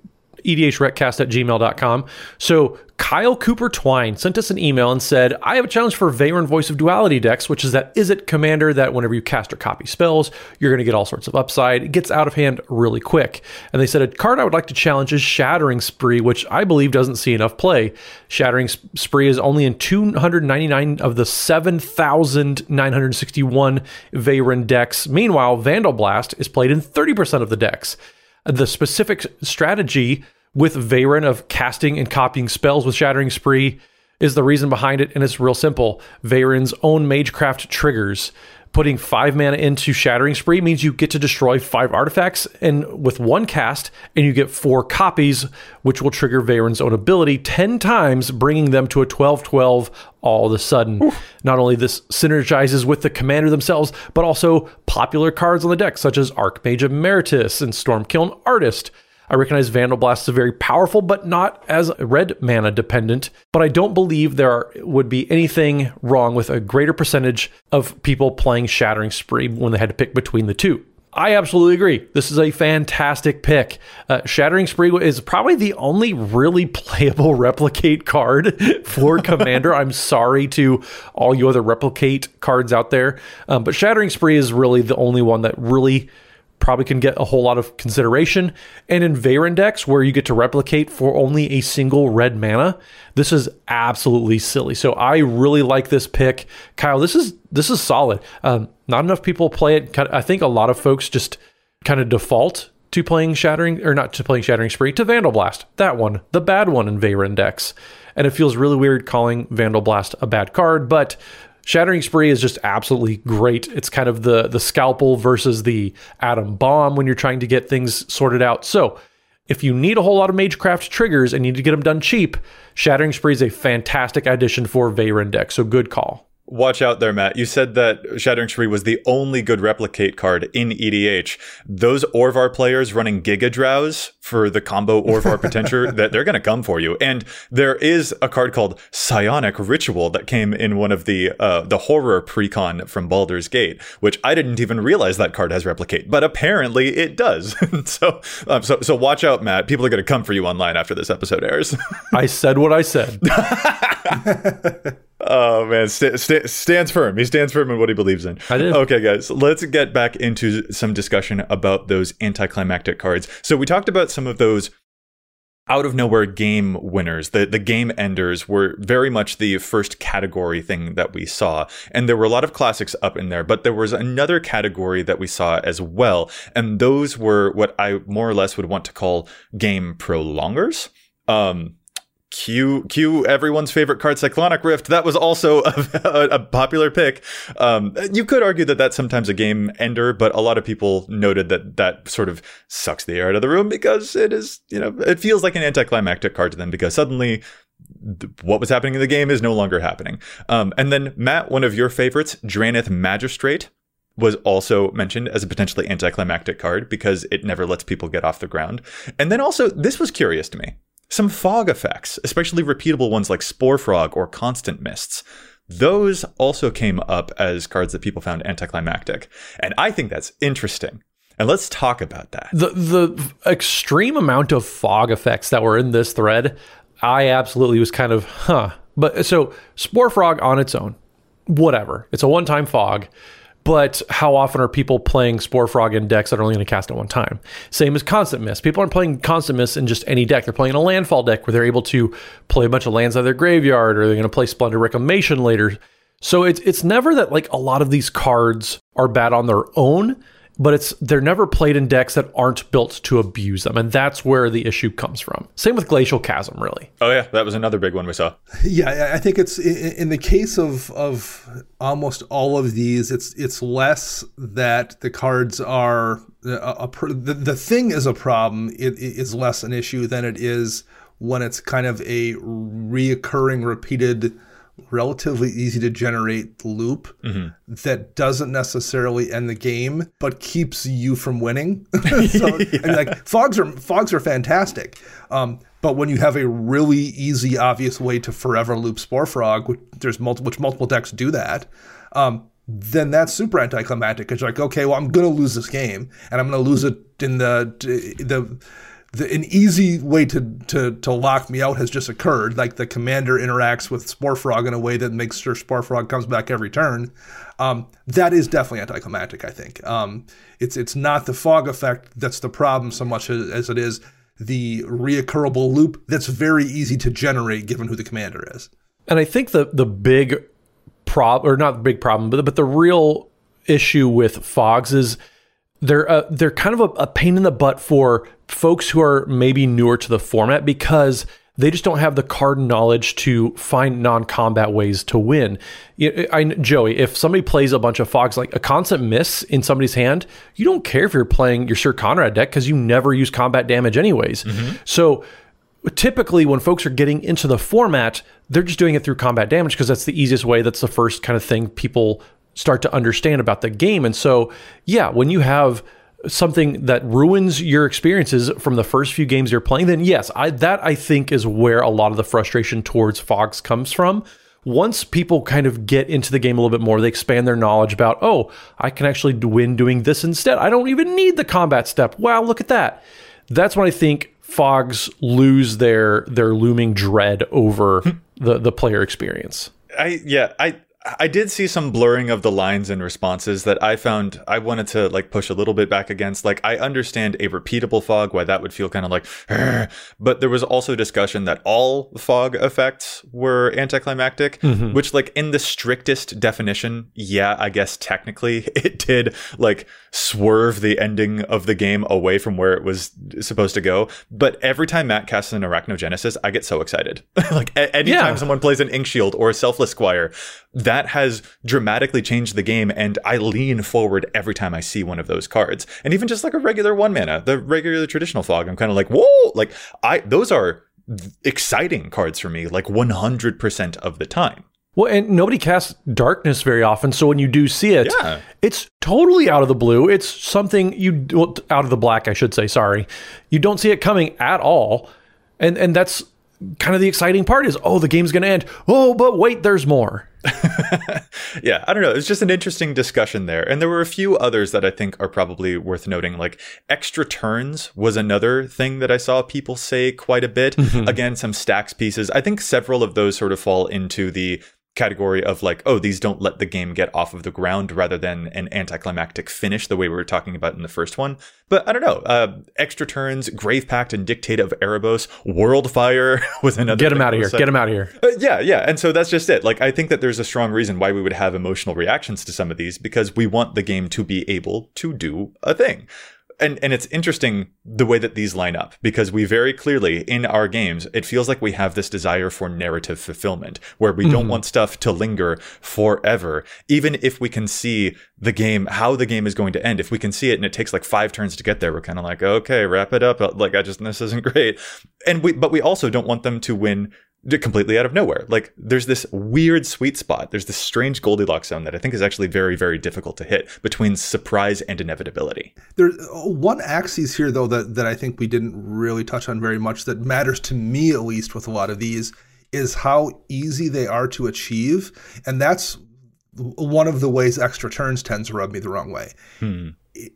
edhrecast at gmail.com. So Kyle Cooper Twine sent us an email and said, I have a challenge for Veyran Voice of Duality decks, which is that is it commander that whenever you cast or copy spells, you're going to get all sorts of upside. It gets out of hand really quick. And they said, a card I would like to challenge is Shattering Spree, which I believe doesn't see enough play. Shattering Spree is only in 299 of the 7,961 Veyran decks. Meanwhile, Vandal Blast is played in 30% of the decks. The specific strategy with Veyran of casting and copying spells with Shattering Spree is the reason behind it, and it's real simple. Veyran's own Magecraft triggers. Putting five mana into Shattering Spree means you get to destroy five artifacts and with one cast, and you get four copies, which will trigger Veyran's own ability 10 times, bringing them to a 12 12 all of a sudden. Oof. Not only this synergizes with the commander themselves, but also popular cards on the deck, such as Archmage Emeritus and Stormkiln Artist. I recognize Vandal Blast is very powerful, but not as red mana dependent. But I don't believe there are, would be anything wrong with a greater percentage of people playing Shattering Spree when they had to pick between the two. I absolutely agree. This is a fantastic pick. Uh, Shattering Spree is probably the only really playable replicate card for Commander. I'm sorry to all you other replicate cards out there, um, but Shattering Spree is really the only one that really probably can get a whole lot of consideration. And in Veyran decks, where you get to replicate for only a single red mana, this is absolutely silly. So I really like this pick, Kyle. This is this is solid. Um, not enough people play it. I think a lot of folks just kind of default to playing Shattering or not to playing Shattering Spree to Vandal Blast. That one, the bad one in Veyran decks. And it feels really weird calling Vandal Blast a bad card, but Shattering Spree is just absolutely great. It's kind of the the scalpel versus the atom bomb when you're trying to get things sorted out. So, If you need a whole lot of Magecraft triggers and need to get them done cheap, Shattering Spree is a fantastic addition for Veyran deck. So good call. Watch out there, Matt. You said that Shattering Spree was the only good replicate card in EDH. Those Orvar players running Gigadrowse for the combo Orvar Potential, that they're going to come for you. And there is a card called Psionic Ritual that came in one of the uh, the horror precon from Baldur's Gate, which I didn't even realize that card has replicate, but apparently it does. so, um, so, so watch out, Matt. People are going to come for you online after this episode airs. I said what I said. Oh man, st- st- stands firm. He stands firm in what he believes in. I did. Okay, guys, let's get back into some discussion about those anticlimactic cards. So we talked about some of those out of nowhere game winners. The the game enders were very much the first category thing that we saw. And there were a lot of classics up in there, but there was another category that we saw as well. And those were what I more or less would want to call game prolongers. Um cue cue everyone's favorite card cyclonic rift. That was also a, a, popular pick. Um, you could argue that that's sometimes a game ender but a lot of people noted that that sort of sucks the air out of the room because it is you know it feels like an anticlimactic card to them because suddenly what was happening in the game is no longer happening. Um, and then matt one of your favorites Drannith magistrate was also mentioned as a potentially anticlimactic card because it never lets people get off the ground. And then also, this was curious to me some fog effects, especially repeatable ones like Spore Frog or Constant Mists. Those also came up as cards that people found anticlimactic. And I think that's interesting. And let's talk about that. The the extreme amount of fog effects that were in this thread, I absolutely was kind of, huh. But so Spore Frog on its own, whatever. It's a one-time fog. But how often are people playing Spore Frog in decks that are only going to cast at one time? Same as Constant Mists. People aren't playing Constant Mists in just any deck. They're playing a landfall deck where they're able to play a bunch of lands out of their graveyard, or they're going to play Splendid Reclamation later. So it's it's never that like a lot of these cards are bad on their own but it's they're never played in decks that aren't built to abuse them, and that's where the issue comes from. Same with Glacial Chasm, really. Oh yeah, that was another big one we saw. Yeah, I think it's in the case of of almost all of these, it's it's less that the cards are a, a the, the thing is a problem. It is less an issue than it is when it's kind of a reoccurring, repeated relatively easy to generate loop mm-hmm. that doesn't necessarily end the game but keeps you from winning. so yeah. I mean, like fogs are fogs are fantastic. Um, but when you have a really easy, obvious way to forever loop Spore Frog, which there's multiple which multiple decks do that, um, then that's super anticlimactic. Because you're like, okay, well, I'm gonna lose this game, and I'm gonna lose it in the the the, an easy way to, to to lock me out has just occurred. Like the commander interacts with Spore Frog in a way that makes sure Spore Frog comes back every turn. Um, that is definitely anticlimactic. I think um, it's it's not the fog effect that's the problem so much as, as it is the reoccurable loop that's very easy to generate given who the commander is. And I think the the big problem, or not the big problem, but but the real issue with fogs is they're uh, they're kind of a, a pain in the butt for folks who are maybe newer to the format because they just don't have the card knowledge to find non-combat ways to win. I, Joey, if somebody plays a bunch of fogs, like a Constant Mists in somebody's hand, you don't care if you're playing your Syr Konrad deck because you never use combat damage anyways. Mm-hmm. So typically, when folks are getting into the format, they're just doing it through combat damage because that's the easiest way. That's the first kind of thing people start to understand about the game. And so, yeah, when you have something that ruins your experiences from the first few games you're playing, then yes, I, that I think is where a lot of the frustration towards Fogs comes from. Once people kind of get into the game a little bit more, they expand their knowledge about, oh, I can actually win doing this instead. I don't even need the combat step. Wow, look at that. That's when I think Fogs lose their their looming dread over hmm. the the player experience. I yeah, I I did see some blurring of the lines and responses that I found I wanted to like push a little bit back against. Like I understand a repeatable fog, why that would feel kind of like, but there was also discussion that all fog effects were anticlimactic, mm-hmm. which like in the strictest definition, yeah, I guess technically it did like swerve the ending of the game away from where it was supposed to go. But every time Matt casts an Arachnogenesis, I get so excited. like a- anytime yeah. someone plays an Inkshield or a Selfless Squire, that that has dramatically changed the game. And I lean forward every time I see one of those cards. And even just like a regular one mana, the regular traditional fog, I'm kind of like, whoa, like I, those are exciting cards for me, like 100% of the time. Well, and nobody casts darkness very often, so when you do see it, Yeah. it's totally out of the blue. It's something you well, out of the black, I should say. Sorry, you don't see it coming at all, and and that's kind of the exciting part. Is oh, the game's going to end. Oh, but wait, there's more. yeah, I don't know. It's just an interesting discussion there. And there were a few others that I think are probably worth noting. Like extra turns was another thing that I saw people say quite a bit. Mm-hmm. Again, some stacks pieces. I think several of those sort of fall into the category of like, oh, these don't let the game get off of the ground rather than an anticlimactic finish, the way we were talking about in the first one. But I don't know. Uh, extra turns, Grave Pact and Dictate of Erebos, Worldfire was another. Get him out of here. was said. Get him out of here. Uh, yeah, yeah. And so that's just it. Like, I think that there's a strong reason why we would have emotional reactions to some of these because we want the game to be able to do a thing. And, and it's interesting the way that these line up because we very clearly in our games, it feels like we have this desire for narrative fulfillment where we don't mm-hmm. want stuff to linger forever. Even if we can see the game, how the game is going to end, if we can see it and it takes like five turns to get there, we're kind of like, okay, wrap it up. Like, I just, this isn't great. And we, but we also don't want them to win completely out of nowhere. Like there's this weird sweet spot. There's this strange Goldilocks zone that I think is actually very, very difficult to hit between surprise and inevitability. There's uh, one axis here, though, that, that I think we didn't really touch on very much that matters to me, at least, with a lot of these, is how easy they are to achieve. And that's one of the ways extra turns tends to rub me the wrong way.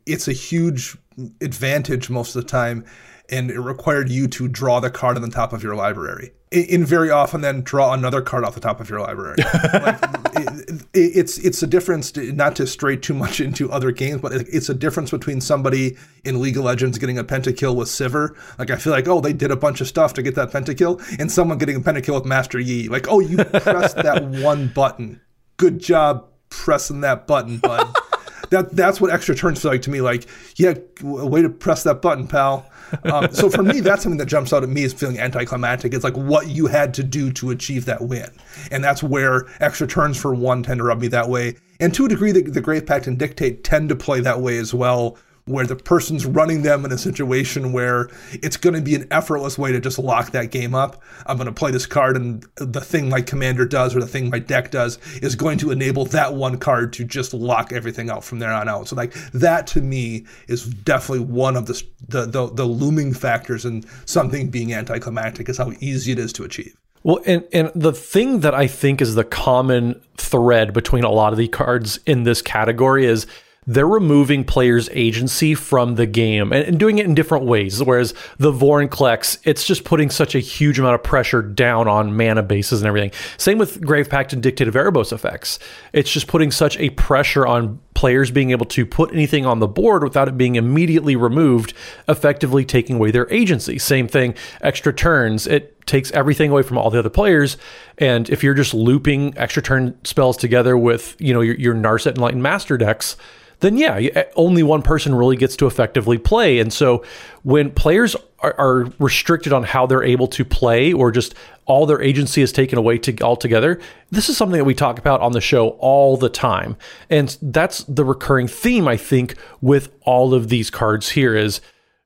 It's a huge advantage most of the time, and it required you to draw the card on the top of your library. In very often, then draw another card off the top of your library. like, it, it- it's it's a difference. To, not to stray too much into other games, but it- it's a difference between somebody in League of Legends getting a pentakill with Sivir. Like I feel like, oh, they did a bunch of stuff to get that pentakill, and someone getting a pentakill with Master Yi. Like, oh, you pressed that one button. Good job pressing that button, bud. that that's what extra turns feel like to me. Like, yeah, way to press that button, pal. Um, so for me, that's something that jumps out at me as feeling anticlimactic. It's like what you had to do to achieve that win, and that's where extra turns for one tend to rub me that way. And to a degree, the, the Grave Pact and Dictate tend to play that way as well, where the person's running them in a situation where it's going to be an effortless way to just lock that game up. I'm going to play this card, and the thing my commander does or the thing my deck does is going to enable that one card to just lock everything out from there on out. So, like that to me is definitely one of the the the, the looming factors in something being anticlimactic is how easy it is to achieve. Well, and and the thing that I think is the common thread between a lot of the cards in this category is they're removing players' agency from the game and, and doing it in different ways. Whereas the Vorinclex, it's just putting such a huge amount of pressure down on mana bases and everything. Same with Grave Pact and Dictate of Erebos effects. It's just putting such a pressure on players being able to put anything on the board without it being immediately removed, effectively taking away their agency. Same thing, extra turns. It takes everything away from all the other players. And if you're just looping extra turn spells together with, you know, your, your Narset Enlightened Master decks, then yeah, eh, only one person really gets to effectively play. And so when players are, are restricted on how they're able to play or just all their agency is taken away to, altogether, this is something that we talk about on the show all the time. And that's the recurring theme, I think, with all of these cards here is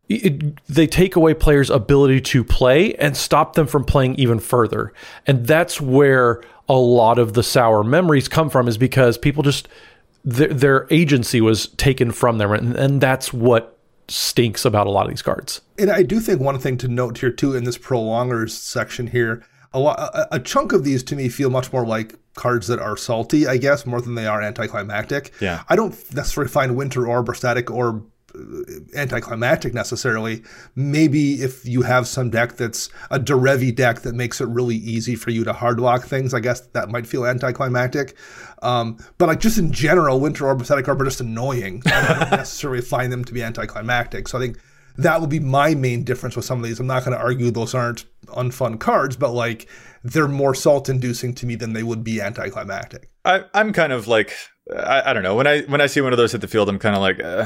it, they take away players' ability to play and stop them from playing even further. And that's where a lot of the sour memories come from, is because people just their, their agency was taken from them, and, and that's what stinks about a lot of these cards. And I do think one thing to note here too in this prolongers section here, a lot, a, a chunk of these to me feel much more like cards that are salty, I guess, more than they are anticlimactic. Yeah. I don't necessarily find Winter Orb or Static Orb anticlimactic necessarily. Maybe if you have some deck that's a Derevi deck that makes it really easy for you to hardlock things, I guess that might feel anticlimactic. Um, but like just in general, Winter Orb, Static Orb are just annoying. I don't necessarily find them to be anticlimactic. So I think that would be my main difference with some of these. I'm not going to argue those aren't unfun cards, but like they're more salt inducing to me than they would be anticlimactic. I, I'm kind of like I, I don't know when I when I see one of those hit the field, I'm kind of like uh,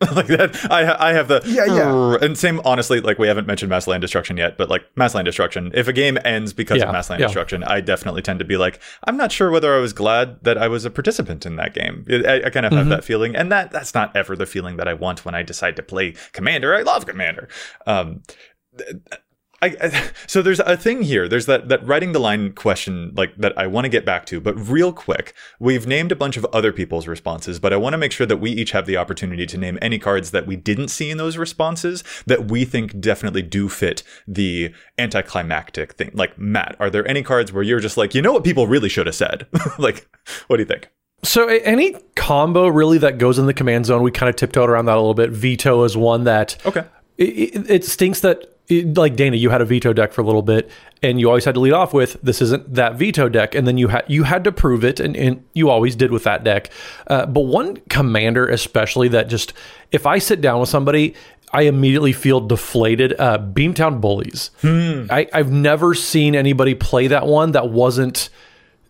like that, I I have the Yeah, yeah. And same, honestly, like we haven't mentioned mass land destruction yet, but like mass land destruction. If a game ends because Yeah, of mass land yeah. destruction, I definitely tend to be like, I'm not sure whether I was glad that I was a participant in that game. I, I kind of Mm-hmm. have that feeling, and that that's not ever the feeling that I want when I decide to play Commander. I love Commander. Um, I, I, so there's a thing here. There's that that writing the line question like that I want to get back to, but real quick, we've named a bunch of other people's responses, but I want to make sure that we each have the opportunity to name any cards that we didn't see in those responses that we think definitely do fit the anticlimactic thing. Like Matt, are there any cards where you're just like, you know what people really should have said? like, what do you think? So any combo really that goes in the command zone, we kind of tiptoed around that a little bit. Vito is one that Okay. it, it, it stinks that it, like Dana, you had a Vito deck for a little bit, and you always had to lead off with this isn't that Vito deck, and then you had you had to prove it, and, and you always did with that deck. Uh, but one commander, especially that just if I sit down with somebody. I immediately feel deflated. Uh, Beamtown Bullies. I, I've never seen anybody play that one that wasn't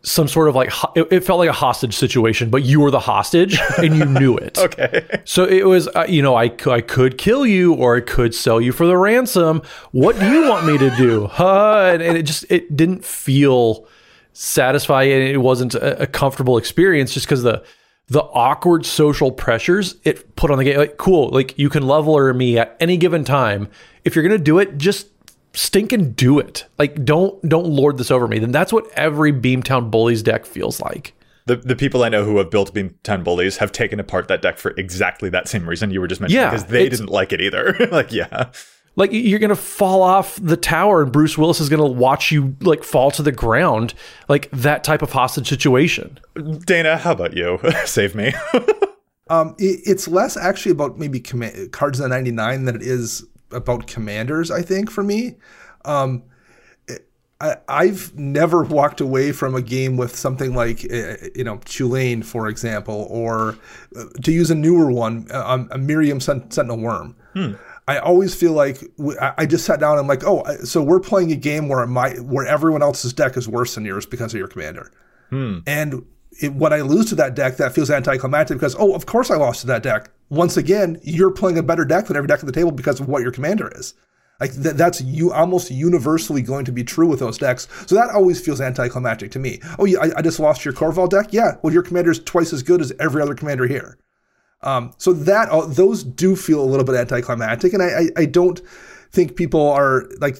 some sort of like it, it felt like a hostage situation, but you were the hostage and you knew it. Okay. So it was, uh, you know, I I could kill you or I could sell you for the ransom. What do you want me to do? Huh? And, and it just, it didn't feel satisfying and it wasn't a, a comfortable experience just because the, the awkward social pressures it put on the game. Like, cool. Like you can leveler me at any given time. If you're to do it, just stink and do it. Like don't, don't lord this over me. Then that's what every Beamtown Bullies deck feels like. The, the people I know who have built Beamtown Bullies have taken apart that deck for exactly that same reason you were just mentioning, Yeah, because they didn't like it either. like, yeah. Like you're gonna fall off the tower, and Bruce Willis is gonna watch you like fall to the ground, like that type of hostage situation. Dana, how about you? Save me. Um, it, it's less actually about maybe command, cards in the 99 than it is about commanders, I think, for me. Um, I, I've never walked away from a game with something like, uh, you know, Tulane, for example, or uh, to use a newer one, uh, a Miirym Sen- Sentinel Wyrm. I always feel like I just sat down and I'm like, oh, so we're playing a game where my where everyone else's deck is worse than yours because of your commander. And it, when I lose to that deck, that feels anticlimactic because, oh, of course I lost to that deck. Once again, you're playing a better deck than every deck at the table because of what your commander is. Like th- that's you almost universally going to be true with those decks. So that always feels anticlimactic to me. Oh, yeah, I, I just lost your Korvold deck. Yeah, well, your commander is twice as good as every other commander here. Um, so that uh, those do feel a little bit anticlimactic, and I, I, I don't think people are like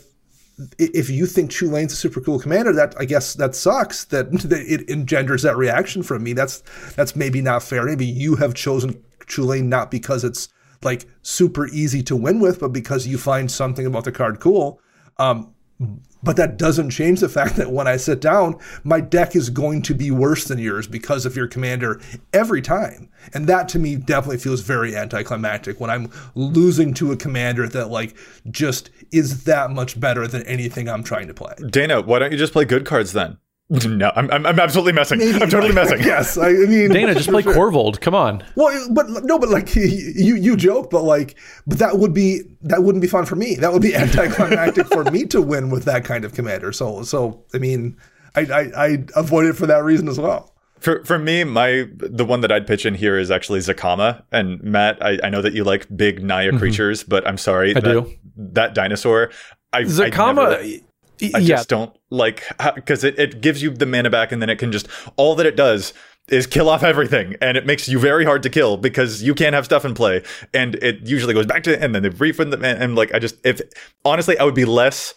if you think Tulane's a super cool commander, that I guess that sucks that, it engenders that reaction from me. That's that's maybe not fair. Maybe you have chosen Tulane not because it's like super easy to win with, but because you find something about the card cool. Um, but that doesn't change the fact that when I sit down, my deck is going to be worse than yours because of your commander every time. And that to me definitely feels very anticlimactic when I'm losing to a commander that like just is that much better than anything I'm trying to play. Dana, why don't you just play good cards then? No, I'm, I'm, I'm absolutely messing. I'm totally messing. yes, I mean Dana, just play Korvold. Come on. Well, but no, but like you you joke, but like, but that would be that wouldn't be fun for me. That would be anticlimactic for me to win with that kind of commander. So so I mean, I I, I avoid it for that reason as well. For for me, my the one that I'd pitch in here is actually Zacama. And Matt, I, I know that you like big Naya creatures, but I'm sorry. Mm-hmm. I that, do. That dinosaur, I I never- Zacama, I yeah, just don't like because it, it gives you the mana back and then it can just all that it does is kill off everything and it makes you very hard to kill because you can't have stuff in play and it usually goes back to and then they refund them and, and like I just if honestly I would be less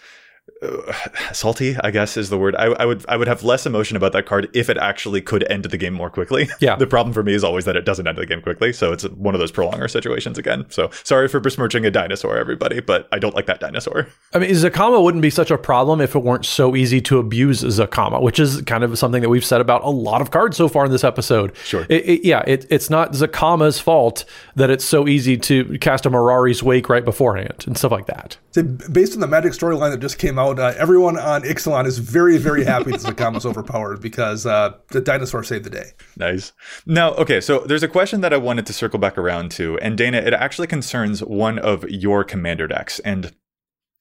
uh, salty I guess is the word I, I would I would have less emotion about that card if it actually could end the game more quickly Yeah. the problem for me is always that it doesn't end the game quickly so it's one of those prolonger situations again so sorry for besmirching a dinosaur everybody but I don't like that dinosaur I mean, Zacama wouldn't be such a problem if it weren't so easy to abuse Zacama, which is kind of something that we've said about a lot of cards so far in this episode. Sure. It, it- yeah, it, it's not Zacama's fault that it's so easy to cast a Mirari's Wake right beforehand and stuff like that. So based on the Magic storyline that just came out, uh, everyone on Ixalan is very very happy that Zacama's overpowered because uh, the dinosaur saved the day. Nice. Now, okay, so there's a question that I wanted to circle back around to, and Dana, it actually concerns one of your commander decks, and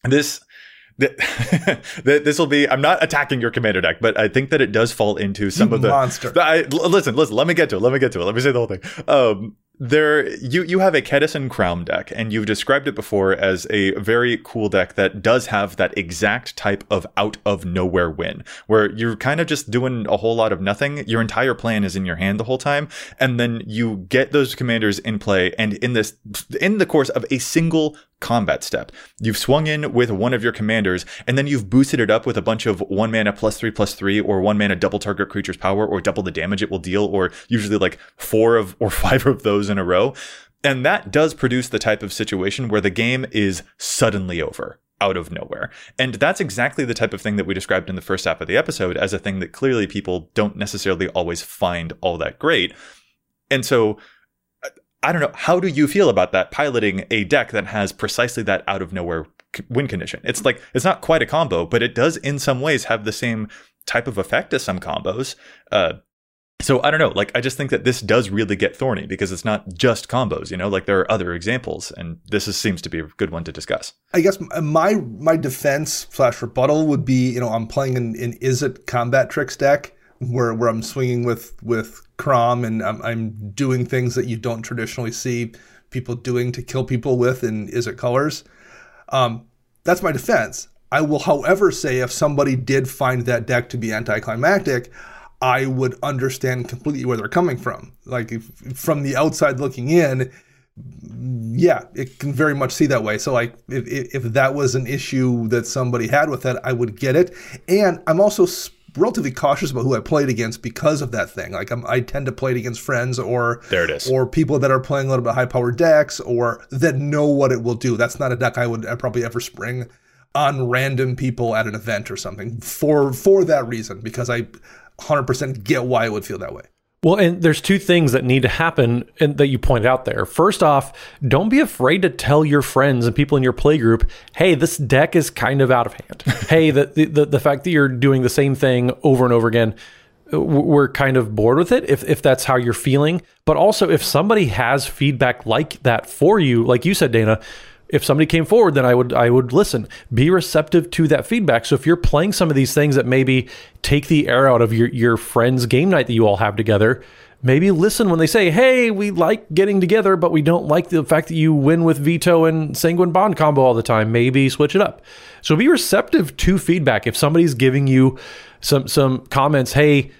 this. This will be. I'm not attacking your commander deck, but I think that it does fall into some You of the monster. I, listen, listen. Let me get to it. Let me get to it. Let me say the whole thing. Um, there you you have a Kediss Kraum deck, and you've described it before as a very cool deck that does have that exact type of out of nowhere win, where you're kind of just doing a whole lot of nothing. Your entire plan is in your hand the whole time, and then you get those commanders in play, and in this in the course of a single combat step. You've swung in with one of your commanders, and then you've boosted it up with a bunch of one mana plus three plus three, or one mana double target creature's power, or double the damage it will deal, or usually like four of or five of those in a row. And that does produce the type of situation where the game is suddenly over out of nowhere. And that's exactly the type of thing that we described in the first half of the episode as a thing that clearly people don't necessarily always find all that great. And so I don't know. How do you feel about that piloting a deck that has precisely that out of nowhere win condition? It's like, it's not quite a combo, but it does in some ways have the same type of effect as some combos. Uh, so I don't know. Like I just think that this does really get thorny because it's not just combos. You know, like there are other examples, and this is, seems to be a good one to discuss. I guess my my defense slash rebuttal would be, you know, I'm playing an, an it combat tricks deck where where I'm swinging with with Kraum and I'm, I'm doing things that you don't traditionally see people doing to kill people with in Izzet colors. Um, that's my defense. I will, however, say if somebody did find that deck to be anticlimactic, I would understand completely where they're coming from. Like if, from the outside looking in, yeah, it can very much see that way. So like if, if that was an issue that somebody had with that, I would get it. And I'm also relatively cautious about who I played against because of that thing. Like I'm, i tend to play it against friends or there it is, or people that are playing a little bit high power decks or that know what it will do. That's not a deck I would I'd probably ever spring on random people at an event or something for for that reason because I 100% get why it would feel that way. Well, and there's two things that need to happen and that you pointed out there. First off, don't be afraid to tell your friends and people in your play group, "Hey, this deck is kind of out of hand." hey, the, the the fact that you're doing the same thing over and over again, we're kind of bored with it if if that's how you're feeling. But also if somebody has feedback like that for you, like you said Dana, if somebody came forward, then I would I would listen. Be receptive to that feedback. So if you're playing some of these things that maybe take the air out of your your friends' game night that you all have together, maybe listen when they say, "Hey, we like getting together, but we don't like the fact that you win with Vito and sanguine bond combo all the time. Maybe switch it up." So be receptive to feedback. If somebody's giving you some some comments, "Hey,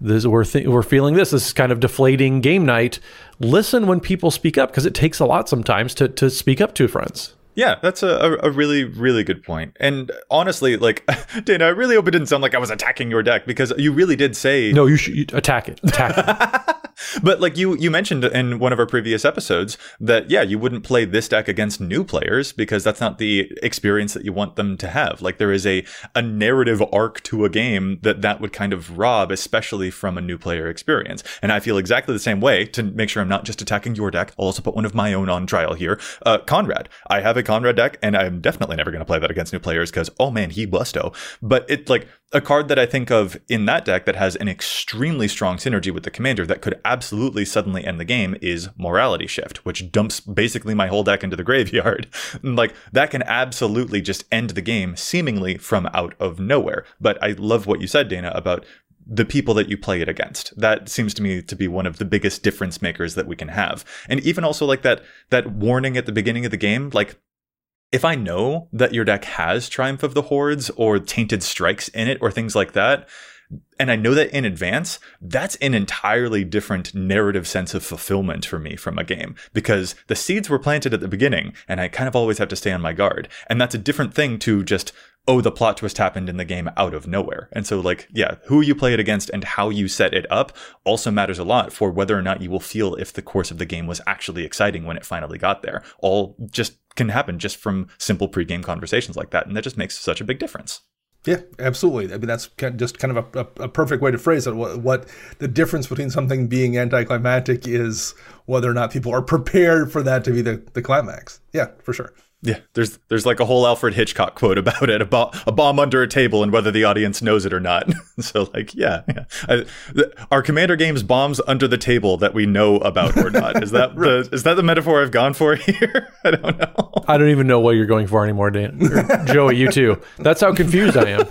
this we're th- we're feeling this. This is kind of deflating game night." listen when people speak up because it takes a lot sometimes to, to speak up to friends. Yeah, that's a, a really, really good point. And honestly, like, Dana, I really hope it didn't sound like I was attacking your deck because you really did say. No, you should attack it. Attack it. but like you you mentioned in one of our previous episodes that yeah you wouldn't play this deck against new players because that's not the experience that you want them to have. Like there is a a narrative arc to a game that that would kind of rob especially from a new player experience. And i feel exactly the same way to make sure i'm not just attacking your deck. I'll also put one of my own on trial here. Uh, Konrad. I have a Konrad deck and i'm definitely never going to play that against new players because oh man he busto. But it like a card that I think of in that deck that has an extremely strong synergy with the commander that could absolutely suddenly end the game is Morality Shift, which dumps basically my whole deck into the graveyard. like that can absolutely just end the game seemingly from out of nowhere. But I love what you said, Dana, about the people that you play it against. That seems to me to be one of the biggest difference makers that we can have. And even also like that that warning at the beginning of the game, like if I know that your deck has Triumph of the Hordes or Tainted Strikes in it or things like that, and I know that in advance, that's an entirely different narrative sense of fulfillment for me from a game because the seeds were planted at the beginning and I kind of always have to stay on my guard. And that's a different thing to just, oh, the plot twist happened in the game out of nowhere. And so, like, yeah, who you play it against and how you set it up also matters a lot for whether or not you will feel if the course of the game was actually exciting when it finally got there. All just can happen just from simple pregame conversations like that. And that just makes such a big difference. Yeah, absolutely. I mean, that's just kind of a, a, perfect way to phrase it. What, what the difference between something being anticlimactic is whether or not people are prepared for that to be the, the climax. Yeah, for sure. Yeah, there's there's like a whole Alfred Hitchcock quote about it, about a bomb under a table and whether the audience knows it or not. so like, yeah, yeah. I, the, our commander games bombs under the table that we know about or not. Is that right. the is that the metaphor I've gone for here? I don't know. I don't even know what you're going for anymore, Dan. Joey, you too. That's how confused I am.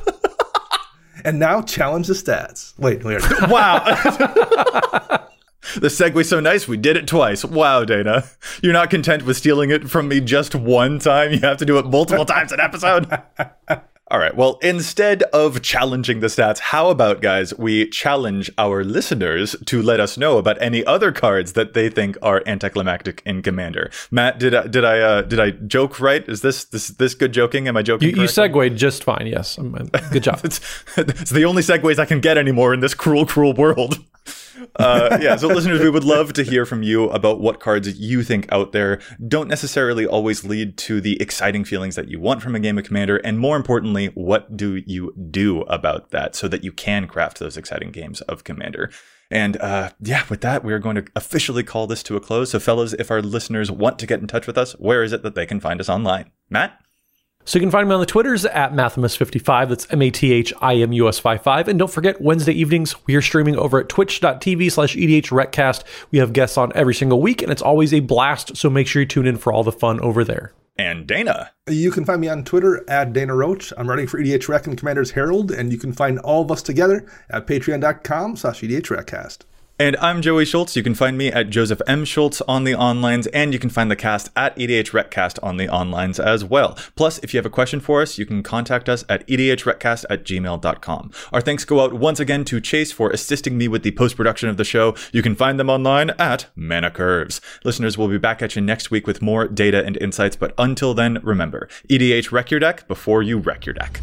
and now challenge the stats. Wait, wait. wow. The segue so nice, we did it twice. Wow, Dana. You're not content with stealing it from me just one time. You have to do it multiple times an episode. All right. Well, instead of challenging the stats, how about, guys, we challenge our listeners to let us know about any other cards that they think are anticlimactic in Commander. Matt, did I did I uh, did I joke right? Is this this this good joking? Am I joking? You, you segued just fine. Yes. Good job. it's, it's the only segues I can get anymore in this cruel, cruel world. Uh, yeah, so listeners, we would love to hear from you about what cards you think out there don't necessarily always lead to the exciting feelings that you want from a game of Commander, and more importantly, what do you do about that so that you can craft those exciting games of Commander? And uh, yeah, with that, we are going to officially call this to a close. So, fellas, if our listeners want to get in touch with us, where is it that they can find us online? Matt? So you can find me on the Twitters at Mathimus55. That's M A T H I M U S 55. And don't forget, Wednesday evenings, we are streaming over at twitch.tv slash EDHRECast. We have guests on every single week, and it's always a blast. So make sure you tune in for all the fun over there. And Dana. You can find me on Twitter at Dana Roach. I'm writing for EDHREC and Commander's Herald, and you can find all of us together at patreon.com slash EDHRECast. And I'm Joey Schultz. You can find me at Joseph M. Schultz on the onlines, and you can find the cast at EDHRECast on the onlines as well. Plus, if you have a question for us, you can contact us at edhrecast at gmail.com. Our thanks go out once again to Chase for assisting me with the post production of the show. You can find them online at Mana Curves. Listeners, we'll be back at you next week with more data and insights, but until then, remember EDH wreck your deck before you wreck your deck.